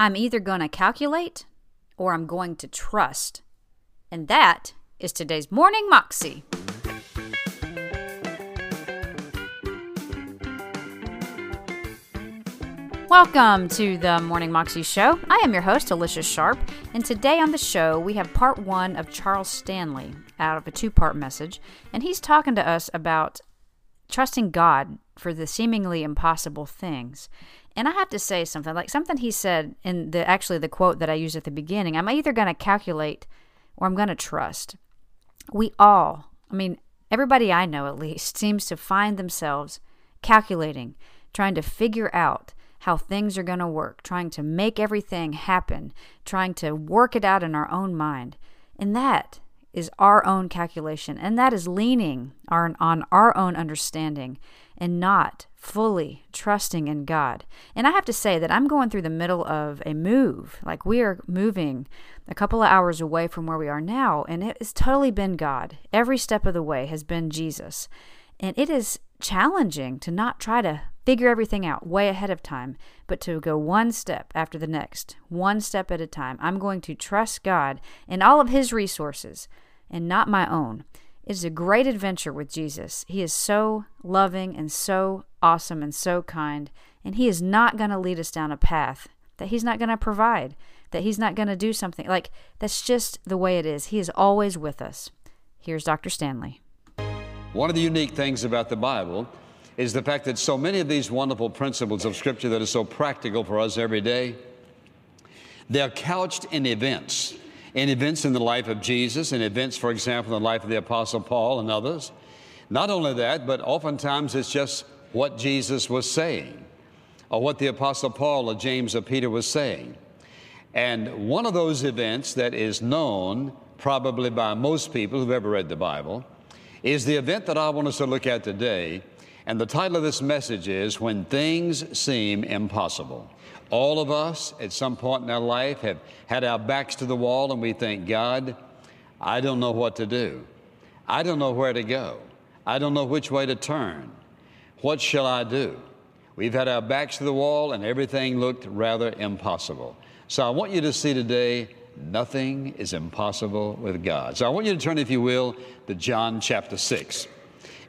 I'm either going to calculate or I'm going to trust. And that is today's Morning Moxie. Welcome to the Morning Moxie Show. I am your host, Alicia Sharp, and today on the show we have part one of Charles Stanley out of a two part message, and he's talking to us about trusting God for the seemingly impossible things. And I have to say something like something he said in the actually the quote that I used at the beginning. I'm either going to calculate or I'm going to trust. We all, I mean, everybody I know at least, seems to find themselves calculating, trying to figure out how things are going to work, trying to make everything happen, trying to work it out in our own mind. And that is our own calculation, and that is leaning on, on our own understanding and not fully trusting in God. And I have to say that I'm going through the middle of a move. Like we are moving a couple of hours away from where we are now, and it has totally been God. Every step of the way has been Jesus. And it is challenging to not try to figure everything out way ahead of time, but to go one step after the next, one step at a time. I'm going to trust God and all of His resources and not my own. It is a great adventure with Jesus. He is so loving and so awesome and so kind, and He is not going to lead us down a path that He's not going to provide, that He's not going to do something. Like, that's just the way it is. He is always with us. Here's Dr. Stanley. One of the unique things about the Bible is the fact that so many of these wonderful principles of Scripture that are so practical for us every day, they're couched in events. In events in the life of Jesus, in events, for example, in the life of the Apostle Paul and others. Not only that, but oftentimes it's just what Jesus was saying, or what the Apostle Paul or James or Peter was saying. And one of those events that is known probably by most people who've ever read the Bible is the event that I want us to look at today and the title of this message is When Things Seem Impossible. All of us at some point in our life have had our backs to the wall and we think, God, I don't know what to do. I don't know where to go. I don't know which way to turn. What shall I do? We've had our backs to the wall and everything looked rather impossible. So I want you to see today nothing is impossible with God. So I want you to turn, if you will, to John chapter 6.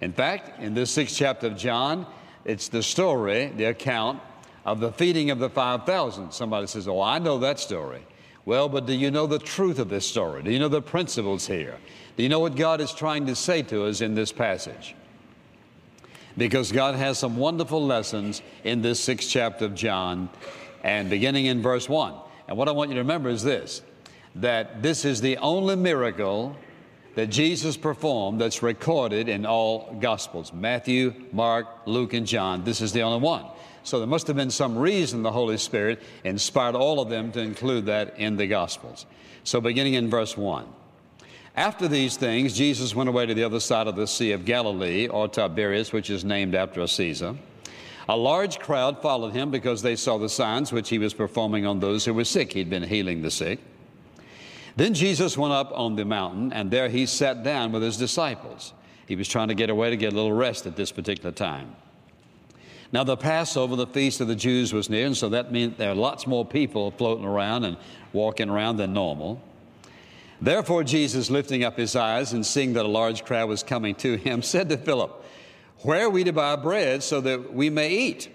In fact, in this sixth chapter of John, it's the story, the account of the feeding of the 5,000. Somebody says, Oh, I know that story. Well, but do you know the truth of this story? Do you know the principles here? Do you know what God is trying to say to us in this passage? Because God has some wonderful lessons in this sixth chapter of John, and beginning in verse 1. And what I want you to remember is this that this is the only miracle that Jesus performed that's recorded in all Gospels Matthew, Mark, Luke, and John. This is the only one. So there must have been some reason the Holy Spirit inspired all of them to include that in the Gospels. So beginning in verse 1. After these things, Jesus went away to the other side of the Sea of Galilee, or Tiberias, which is named after a Caesar. A large crowd followed him because they saw the signs which he was performing on those who were sick. He'd been healing the sick. Then Jesus went up on the mountain, and there he sat down with his disciples. He was trying to get away to get a little rest at this particular time. Now, the Passover, the feast of the Jews, was near, and so that meant there are lots more people floating around and walking around than normal. Therefore, Jesus, lifting up his eyes and seeing that a large crowd was coming to him, said to Philip, Where are we to buy bread so that we may eat?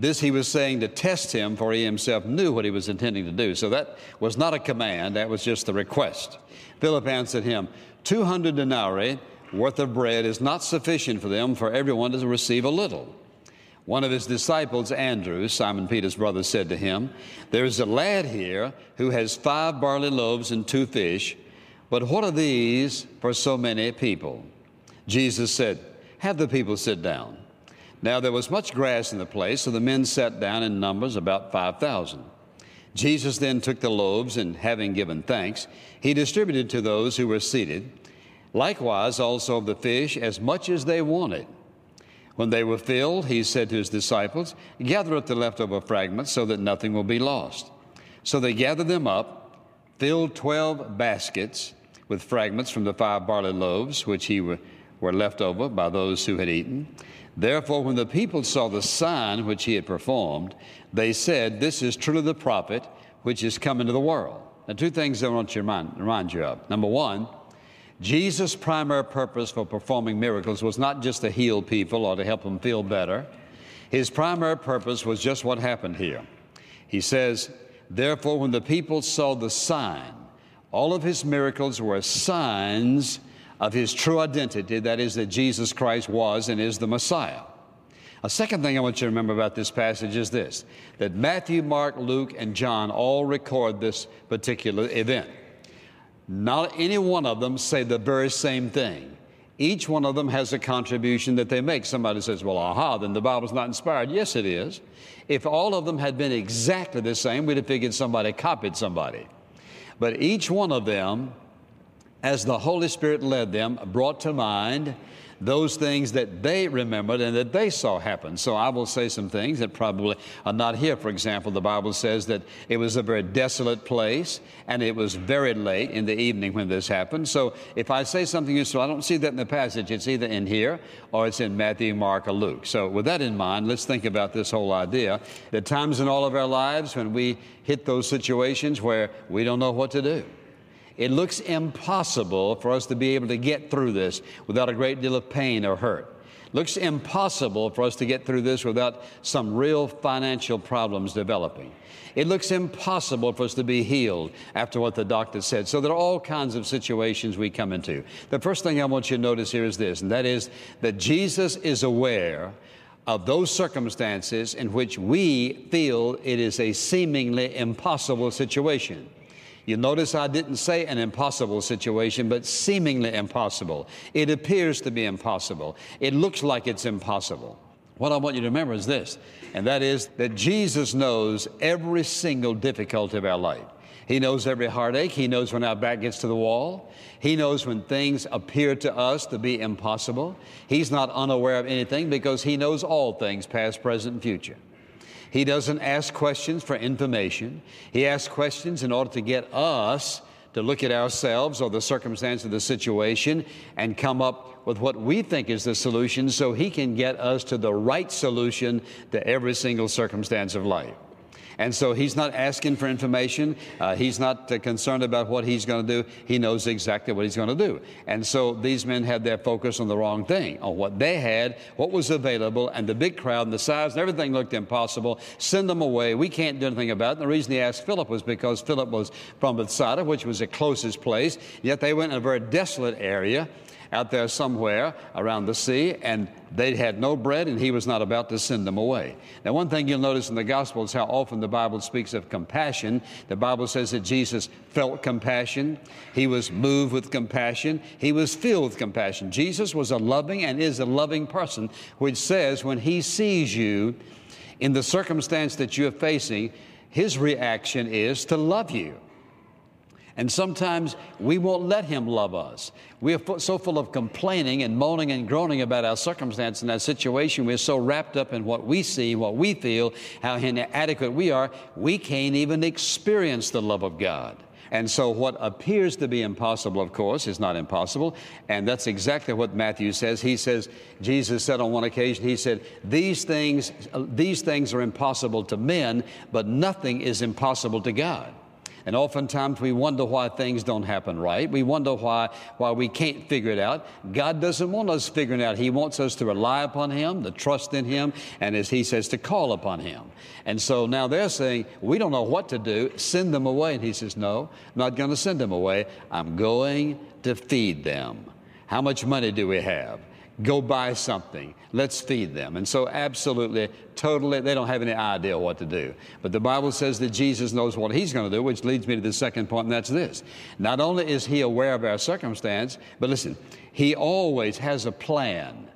This he was saying to test him, for he himself knew what he was intending to do. So that was not a command, that was just the request. Philip answered him, 200 denarii worth of bread is not sufficient for them, for everyone to receive a little. One of his disciples, Andrew, Simon Peter's brother, said to him, There is a lad here who has five barley loaves and two fish, but what are these for so many people? Jesus said, Have the people sit down. Now there was much grass in the place, so the men sat down in numbers about 5,000. Jesus then took the loaves, and having given thanks, he distributed to those who were seated, likewise also of the fish, as much as they wanted. When they were filled, he said to his disciples, Gather up the leftover fragments so that nothing will be lost. So they gathered them up, filled twelve baskets with fragments from the five barley loaves which he were left over by those who had eaten. Therefore, when the people saw the sign which he had performed, they said, This is truly the prophet which is come into the world. Now, two things I want to remind, remind you of. Number one, Jesus' primary purpose for performing miracles was not just to heal people or to help them feel better. His primary purpose was just what happened here. He says, Therefore, when the people saw the sign, all of his miracles were signs of his true identity that is, that Jesus Christ was and is the Messiah. A second thing I want you to remember about this passage is this that Matthew, Mark, Luke, and John all record this particular event. Not any one of them say the very same thing. Each one of them has a contribution that they make. Somebody says, Well, aha, then the Bible's not inspired. Yes, it is. If all of them had been exactly the same, we'd have figured somebody copied somebody. But each one of them, as the Holy Spirit led them, brought to mind those things that they remembered and that they saw happen. So I will say some things that probably are not here. For example, the Bible says that it was a very desolate place and it was very late in the evening when this happened. So if I say something useful, I don't see that in the passage. It's either in here or it's in Matthew, Mark, or Luke. So with that in mind, let's think about this whole idea. Are times in all of our lives when we hit those situations where we don't know what to do. It looks impossible for us to be able to get through this without a great deal of pain or hurt. Looks impossible for us to get through this without some real financial problems developing. It looks impossible for us to be healed after what the doctor said. So there are all kinds of situations we come into. The first thing I want you to notice here is this, and that is that Jesus is aware of those circumstances in which we feel it is a seemingly impossible situation. You notice I didn't say an impossible situation, but seemingly impossible. It appears to be impossible. It looks like it's impossible. What I want you to remember is this, and that is that Jesus knows every single difficulty of our life. He knows every heartache. He knows when our back gets to the wall. He knows when things appear to us to be impossible. He's not unaware of anything because He knows all things, past, present, and future. He doesn't ask questions for information. He asks questions in order to get us to look at ourselves or the circumstance of the situation and come up with what we think is the solution so he can get us to the right solution to every single circumstance of life. And so he's not asking for information. Uh, he's not uh, concerned about what he's going to do. He knows exactly what he's going to do. And so these men had their focus on the wrong thing, on what they had, what was available, and the big crowd and the size and everything looked impossible. Send them away. We can't do anything about it. And the reason he asked Philip was because Philip was from Bethsaida, which was the closest place. Yet they went in a very desolate area out there somewhere around the sea, and they had no bread, and he was not about to send them away. Now, one thing you'll notice in the gospel is how often the Bible speaks of compassion. The Bible says that Jesus felt compassion, he was moved with compassion, he was filled with compassion. Jesus was a loving and is a loving person, which says when he sees you in the circumstance that you're facing, his reaction is to love you. And sometimes we won't let Him love us. We are so full of complaining and moaning and groaning about our circumstance and our situation. We're so wrapped up in what we see, what we feel, how inadequate we are, we can't even experience the love of God. And so, what appears to be impossible, of course, is not impossible. And that's exactly what Matthew says. He says, Jesus said on one occasion, He said, These things, these things are impossible to men, but nothing is impossible to God. And oftentimes we wonder why things don't happen right. We wonder why, why we can't figure it out. God doesn't want us figuring out. He wants us to rely upon Him, to trust in Him, and as He says, to call upon Him. And so now they're saying, We don't know what to do. Send them away. And He says, No, I'm not going to send them away. I'm going to feed them. How much money do we have? Go buy something. Let's feed them. And so, absolutely, totally, they don't have any idea what to do. But the Bible says that Jesus knows what He's going to do, which leads me to the second point, and that's this. Not only is He aware of our circumstance, but listen, He always has a plan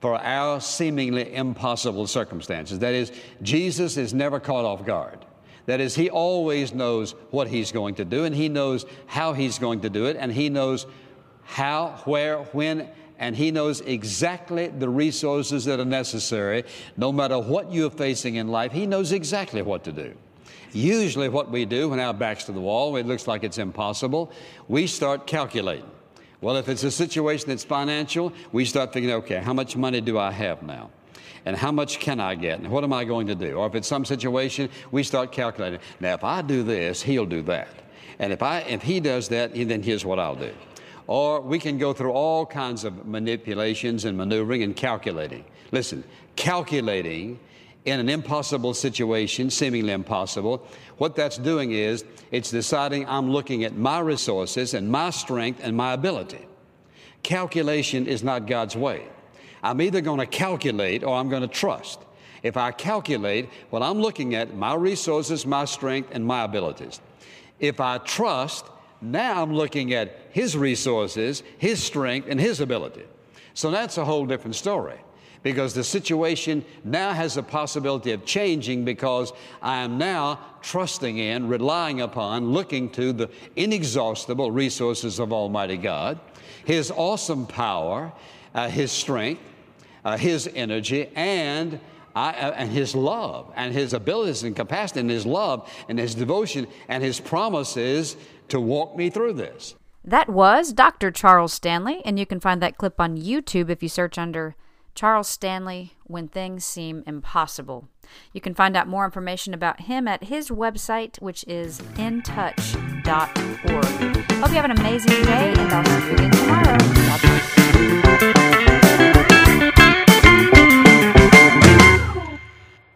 for our seemingly impossible circumstances. That is, Jesus is never caught off guard. That is, He always knows what He's going to do, and He knows how He's going to do it, and He knows how, where, when, and He knows exactly the resources that are necessary. No matter what you're facing in life, He knows exactly what to do. Usually, what we do when our back's to the wall, it looks like it's impossible, we start calculating. Well, if it's a situation that's financial, we start thinking, okay, how much money do I have now? And how much can I get? And what am I going to do? Or if it's some situation, we start calculating. Now, if I do this, he'll do that. And if, I, if he does that, then here's what I'll do. Or we can go through all kinds of manipulations and maneuvering and calculating. Listen, calculating in an impossible situation, seemingly impossible, what that's doing is it's deciding I'm looking at my resources and my strength and my ability. Calculation is not God's way. I'm either going to calculate or I'm going to trust. If I calculate, well, I'm looking at my resources, my strength, and my abilities. If I trust, now I'm looking at His resources, His strength, and His ability. So that's a whole different story because the situation now has the possibility of changing because I am now trusting in, relying upon, looking to the inexhaustible resources of Almighty God, His awesome power, uh, His strength, uh, His energy, and I, uh, and his love and his abilities and capacity and his love and his devotion and his promises to walk me through this. That was Dr. Charles Stanley, and you can find that clip on YouTube if you search under Charles Stanley When Things Seem Impossible. You can find out more information about him at his website, which is intouch.org. Hope you have an amazing day, and I'll see you again tomorrow.